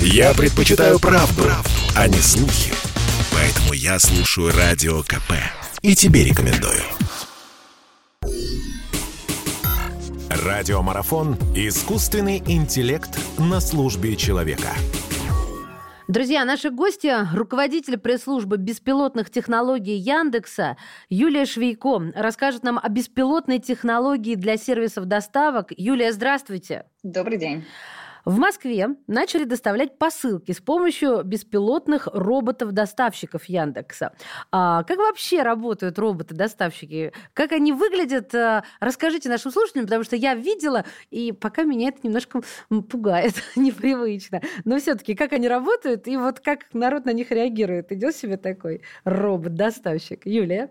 Я предпочитаю правду, правду, а не слухи. Поэтому я слушаю Радио КП. И тебе рекомендую. Радиомарафон «Искусственный интеллект на службе человека». Друзья, наши гости – руководитель пресс-службы беспилотных технологий Яндекса Юлия Швейко расскажет нам о беспилотной технологии для сервисов доставок. Юлия, здравствуйте. Добрый день. В Москве начали доставлять посылки с помощью беспилотных роботов-доставщиков Яндекса. А как вообще работают роботы-доставщики? Как они выглядят? А, расскажите нашим слушателям, потому что я видела, и пока меня это немножко пугает, непривычно. Но все-таки как они работают, и вот как народ на них реагирует? Идет себе такой робот-доставщик? Юлия?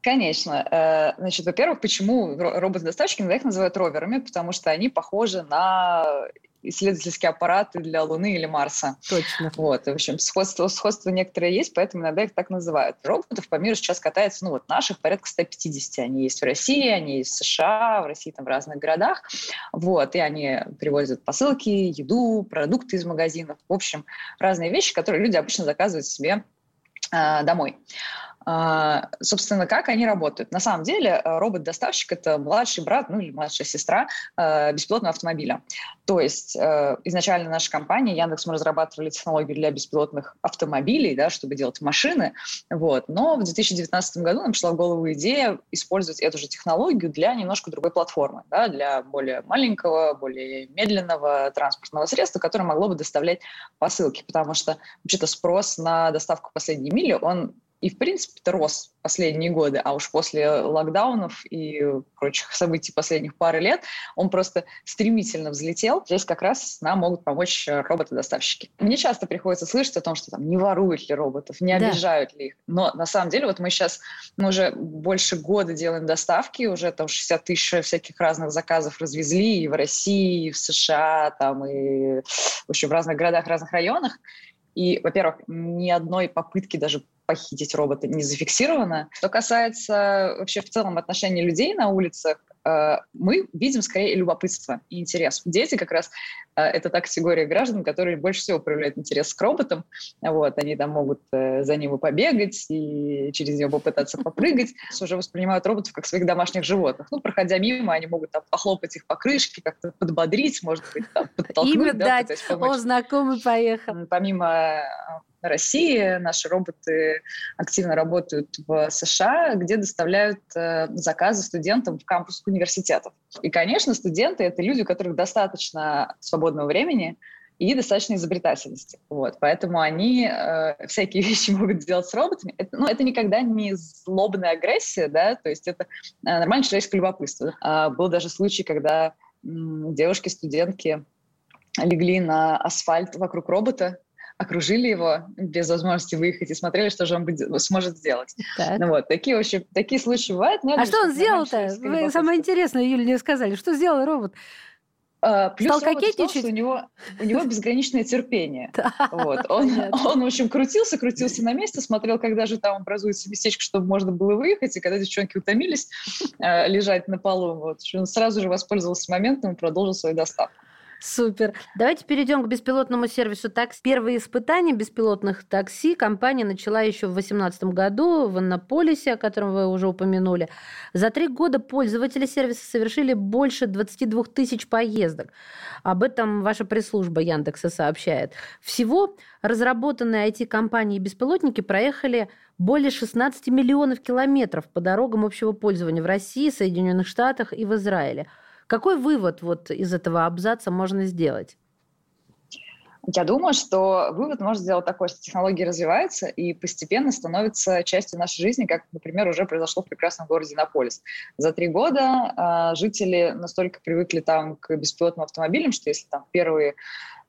Конечно. Э, значит, во-первых, почему роботы-доставщики иногда их называют роверами? Потому что они похожи на исследовательские аппараты для Луны или Марса. Точно. Вот, в общем, сходство, сходство некоторые есть, поэтому иногда их так называют. Роботов по миру сейчас катается, ну вот наших порядка 150. Они есть в России, они есть в США, в России там в разных городах. Вот, и они привозят посылки, еду, продукты из магазинов. В общем, разные вещи, которые люди обычно заказывают себе э, домой. А, собственно, как они работают? На самом деле э, робот-доставщик – это младший брат, ну или младшая сестра э, беспилотного автомобиля. То есть э, изначально наша компания, Яндекс, мы разрабатывали технологию для беспилотных автомобилей, да, чтобы делать машины, вот. но в 2019 году нам пришла в голову идея использовать эту же технологию для немножко другой платформы, да, для более маленького, более медленного транспортного средства, которое могло бы доставлять посылки, потому что вообще-то спрос на доставку последней мили, он и, в принципе, рос последние годы, а уж после локдаунов и прочих событий последних пары лет он просто стремительно взлетел. Здесь как раз нам могут помочь роботы-доставщики. Мне часто приходится слышать о том, что там не воруют ли роботов, не да. обижают ли их. Но на самом деле вот мы сейчас мы уже больше года делаем доставки, уже там 60 тысяч всяких разных заказов развезли и в России, и в США, там и в общем в разных городах, разных районах. И, во-первых, ни одной попытки даже похитить робота не зафиксировано. Что касается вообще в целом отношения людей на улицах, э, мы видим скорее любопытство и интерес. Дети как раз э, это та категория граждан, которые больше всего проявляют интерес к роботам. Вот, они там могут э, за него побегать и через него попытаться попрыгать. Уже воспринимают роботов как своих домашних животных. Ну, проходя мимо, они могут там похлопать их по крышке, как-то подбодрить, может быть, там, подтолкнуть. Имя да, дать. О, знакомый поехал. Помимо России. Наши роботы активно работают в США, где доставляют э, заказы студентам в кампус университетов. И, конечно, студенты — это люди, у которых достаточно свободного времени, и достаточно изобретательности. Вот. Поэтому они э, всякие вещи могут делать с роботами. Это, ну, это никогда не злобная агрессия, да, то есть это э, нормальное человеческое любопытство. А, был даже случай, когда м, девушки-студентки легли на асфальт вокруг робота, окружили его без возможности выехать и смотрели, что же он будет, сможет сделать. Так. Ну, вот, такие, вообще, такие случаи бывают. а что он сделал-то? Вы самое интересное, Юля, не сказали. Что сделал робот? Uh, плюс Стал кокетничать? Том, у него, у него безграничное терпение. Вот. Он, он, в общем, крутился, крутился на месте, смотрел, когда же там образуется местечко, чтобы можно было выехать, и когда девчонки утомились э, лежать на полу, вот, он сразу же воспользовался моментом и продолжил свою доставку. Супер. Давайте перейдем к беспилотному сервису такси. Первые испытания беспилотных такси компания начала еще в 2018 году в Иннополисе, о котором вы уже упомянули. За три года пользователи сервиса совершили больше 22 тысяч поездок. Об этом ваша пресс-служба Яндекса сообщает. Всего разработанные IT-компании беспилотники проехали более 16 миллионов километров по дорогам общего пользования в России, Соединенных Штатах и в Израиле – какой вывод вот из этого абзаца можно сделать? Я думаю, что вывод можно сделать такой, что технологии развиваются и постепенно становятся частью нашей жизни, как, например, уже произошло в прекрасном городе Наполис. За три года э, жители настолько привыкли там к беспилотным автомобилям, что если там первые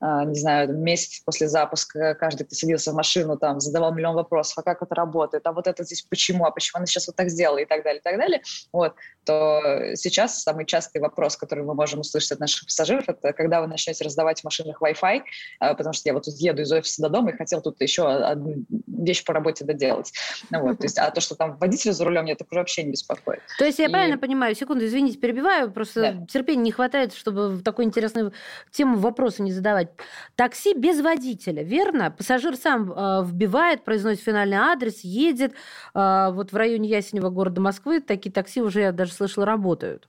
не знаю, месяц после запуска каждый, кто садился в машину, там, задавал миллион вопросов, а как это работает, а вот это здесь почему, а почему она сейчас вот так сделала и так далее, и так далее, вот, то сейчас самый частый вопрос, который мы можем услышать от наших пассажиров, это когда вы начнете раздавать в машинах Wi-Fi, а, потому что я вот тут еду из офиса до дома и хотел тут еще одну вещь по работе доделать. Ну, вот, то есть, а то, что там водитель за рулем, меня так уже вообще не беспокоит. То есть я и... правильно понимаю, секунду, извините, перебиваю, просто да. терпения не хватает, чтобы в такую интересную тему вопросы не задавать. Такси без водителя, верно? Пассажир сам э, вбивает, произносит финальный адрес, едет. Э, вот в районе Ясенева города Москвы такие такси уже, я даже слышала, работают.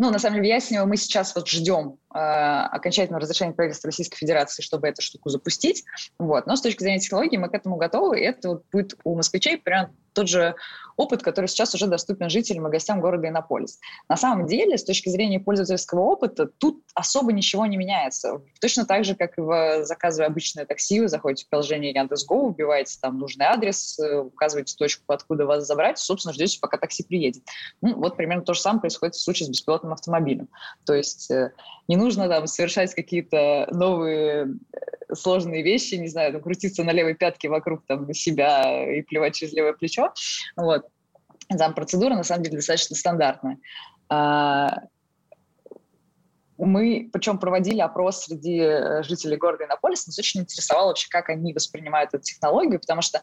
Ну, на самом деле, в Ясенево мы сейчас вот ждем э, окончательного разрешения правительства Российской Федерации, чтобы эту штуку запустить. Вот. Но с точки зрения технологии мы к этому готовы, и это вот будет у москвичей прям тот же опыт, который сейчас уже доступен жителям и гостям города Иннополис. На самом деле, с точки зрения пользовательского опыта, тут особо ничего не меняется. Точно так же, как и в заказывая обычное такси, вы заходите в приложение Яндекс.Го, вбиваете там нужный адрес, э, указываете точку, откуда вас забрать, собственно, ждете, пока такси приедет. Ну, вот примерно то же самое происходит в случае с беспилотным автомобилем. То есть э, не нужно там совершать какие-то новые э, сложные вещи, не знаю, там, крутиться на левой пятке вокруг там, себя и плевать через левое плечо. Вот. Там процедура, на самом деле, достаточно стандартная. А, мы, причем, проводили опрос среди э, жителей города Иннополис, нас очень интересовало вообще, как они воспринимают эту технологию, потому что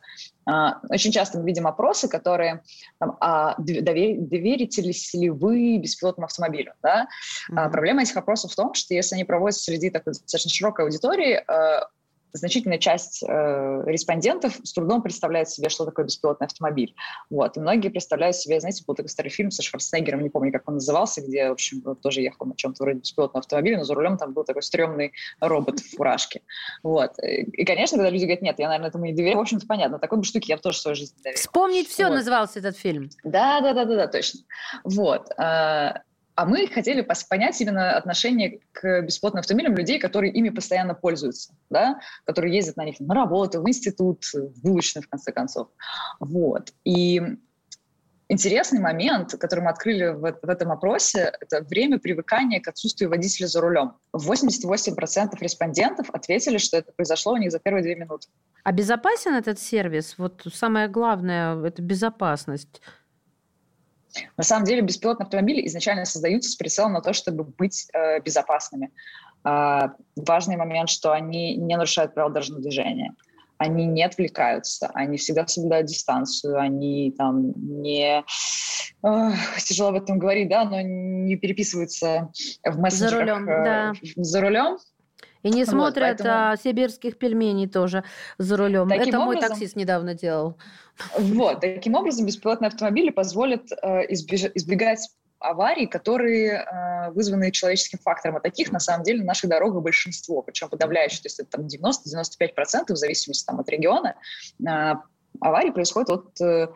э, очень часто мы видим опросы, которые там, а довер, доверите ли вы беспилотному автомобилю? Да? Mm-hmm. А, проблема этих опросов в том, что если они проводятся среди такой достаточно широкой аудитории, э, значительная часть э, респондентов с трудом представляет себе, что такое беспилотный автомобиль. Вот. И многие представляют себе, знаете, был такой старый фильм со Шварценеггером, не помню, как он назывался, где, в общем, тоже ехал на чем-то вроде беспилотного автомобиля, но за рулем там был такой стрёмный робот в фуражке. Вот. И, конечно, когда люди говорят, нет, я, наверное, этому не доверяю, в общем-то, понятно, такой бы штуки я бы тоже в свою жизнь доверила. «Вспомнить все» вот. назывался этот фильм. Да, да, да, да, да, точно. Вот. А, мы хотели понять именно отношение к бесплатным автомобилям людей, которые ими постоянно пользуются, да? которые ездят на них на работу, в институт, в булочную, в конце концов. Вот. И интересный момент, который мы открыли в, в этом опросе, это время привыкания к отсутствию водителя за рулем. 88% респондентов ответили, что это произошло у них за первые две минуты. А безопасен этот сервис? Вот самое главное – это безопасность. На самом деле беспилотные автомобили изначально создаются с прицелом на то, чтобы быть э, безопасными. Э, важный момент, что они не нарушают правила дорожного движения. Они не отвлекаются, они всегда соблюдают дистанцию, они там не... Э, тяжело об этом говорить, да, но не переписываются в мессенджерах. За рулем, э, да. За рулем, и не смотрят вот, поэтому... а, сибирских пельменей тоже за рулем. Таким Это образом, мой таксист недавно делал. Вот, таким образом беспилотные автомобили позволят э, избеж... избегать аварий, которые э, вызваны человеческим фактором. А таких, на самом деле, на наших дорогах большинство, причем подавляющее, то есть это там 90-95% в зависимости там, от региона, э, аварии происходят от э,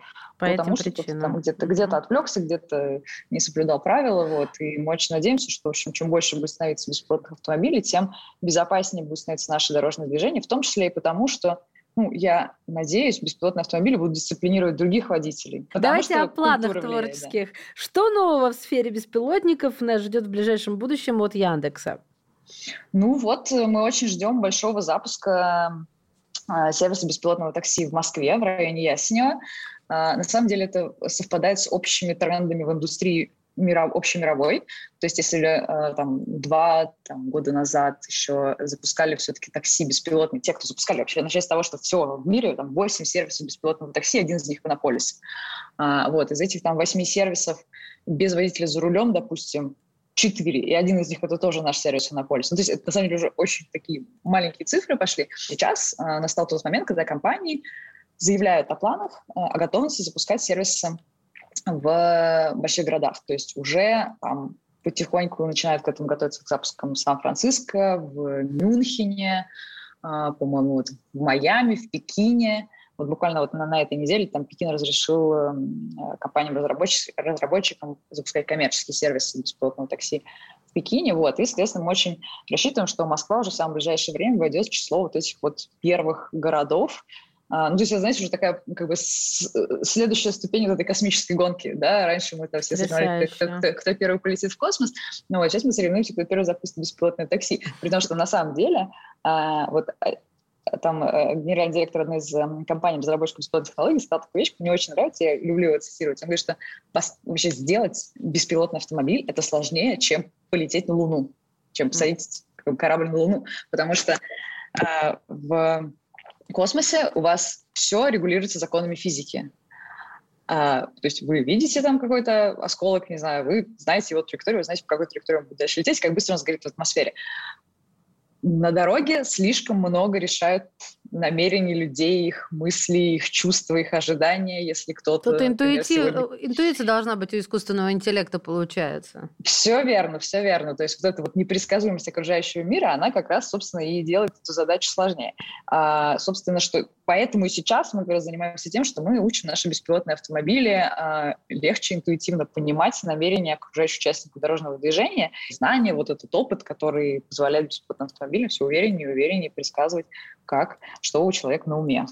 по потому что ты там где-то где отвлекся, где-то не соблюдал правила, вот, и мы очень надеемся, что, в общем, чем больше будет становиться бесплатных автомобилей, тем безопаснее будет становиться наше дорожное движение, в том числе и потому, что ну, я надеюсь, беспилотные автомобили будут дисциплинировать других водителей. Давайте о планах творческих. Влияет, да. Что нового в сфере беспилотников нас ждет в ближайшем будущем от Яндекса? Ну вот, мы очень ждем большого запуска а, сервиса беспилотного такси в Москве, в районе Ясенева. А, на самом деле это совпадает с общими трендами в индустрии миров, общемировой. То есть если э, там, два там, года назад еще запускали все-таки такси беспилотные, те, кто запускали вообще, начать с того, что все в мире, там 8 сервисов беспилотного такси, один из них Монополис. А, вот, из этих там 8 сервисов без водителя за рулем, допустим, 4, и один из них это тоже наш сервис Монополис. Ну, то есть это на самом деле уже очень такие маленькие цифры пошли. Сейчас э, настал тот момент, когда компании заявляют о планах, э, о готовности запускать сервисы в больших городах. То есть уже там, потихоньку начинают к этому готовиться к запускам в Сан-Франциско, в Мюнхене, э, по-моему, вот в Майами, в Пекине. Вот буквально вот на, на этой неделе там Пекин разрешил э, компаниям-разработчикам разработчикам запускать коммерческие сервисы бесплатного такси в Пекине. Вот. И, соответственно, мы очень рассчитываем, что Москва уже в самое ближайшее время войдет в число вот этих вот первых городов, а, ну, то есть, знаете, уже такая как бы следующая ступень вот этой космической гонки, да, раньше мы там все соревновались, кто, кто, кто первый полетит в космос, но вот сейчас мы соревнуемся, кто первый запустит беспилотное такси, при том, что на самом деле а, вот а, там э, генеральный директор одной из э, компаний разработчиков беспилотных технологий сказал такую вещь, мне очень нравится, я люблю его цитировать. Он говорит, что вообще сделать беспилотный автомобиль это сложнее, чем полететь на Луну, чем посадить корабль на Луну, потому что э, в космосе у вас все регулируется законами физики. А, то есть вы видите там какой-то осколок, не знаю, вы знаете его траекторию, вы знаете, по какой траектории он будет дальше лететь, как быстро он сгорит в атмосфере. на дороге слишком много решают намерений людей, их мысли, их чувства, их ожидания, если кто-то... Тут интуитив... сегодня... интуиция должна быть у искусственного интеллекта, получается. Все верно, все верно. То есть вот эта вот непредсказуемость окружающего мира, она как раз, собственно, и делает эту задачу сложнее. А, собственно, что поэтому и сейчас мы раз занимаемся тем, что мы учим наши беспилотные автомобили а, легче интуитивно понимать намерения окружающих участников дорожного движения, знания, вот этот опыт, который позволяет беспилотным автомобилям все увереннее и увереннее предсказывать, как, что у человека на уме.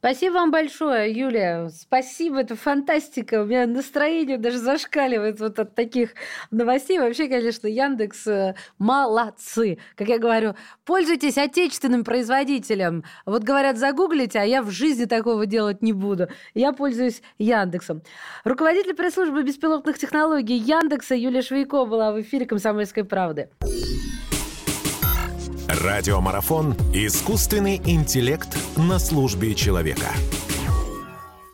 Спасибо вам большое, Юлия. Спасибо, это фантастика. У меня настроение даже зашкаливает вот от таких новостей. Вообще, конечно, Яндекс э, молодцы. Как я говорю, пользуйтесь отечественным производителем. Вот говорят, загуглите, а я в жизни такого делать не буду. Я пользуюсь Яндексом. Руководитель пресс-службы беспилотных технологий Яндекса Юлия Швейко была в эфире «Комсомольской правды». Радиомарафон «Искусственный интеллект на службе человека».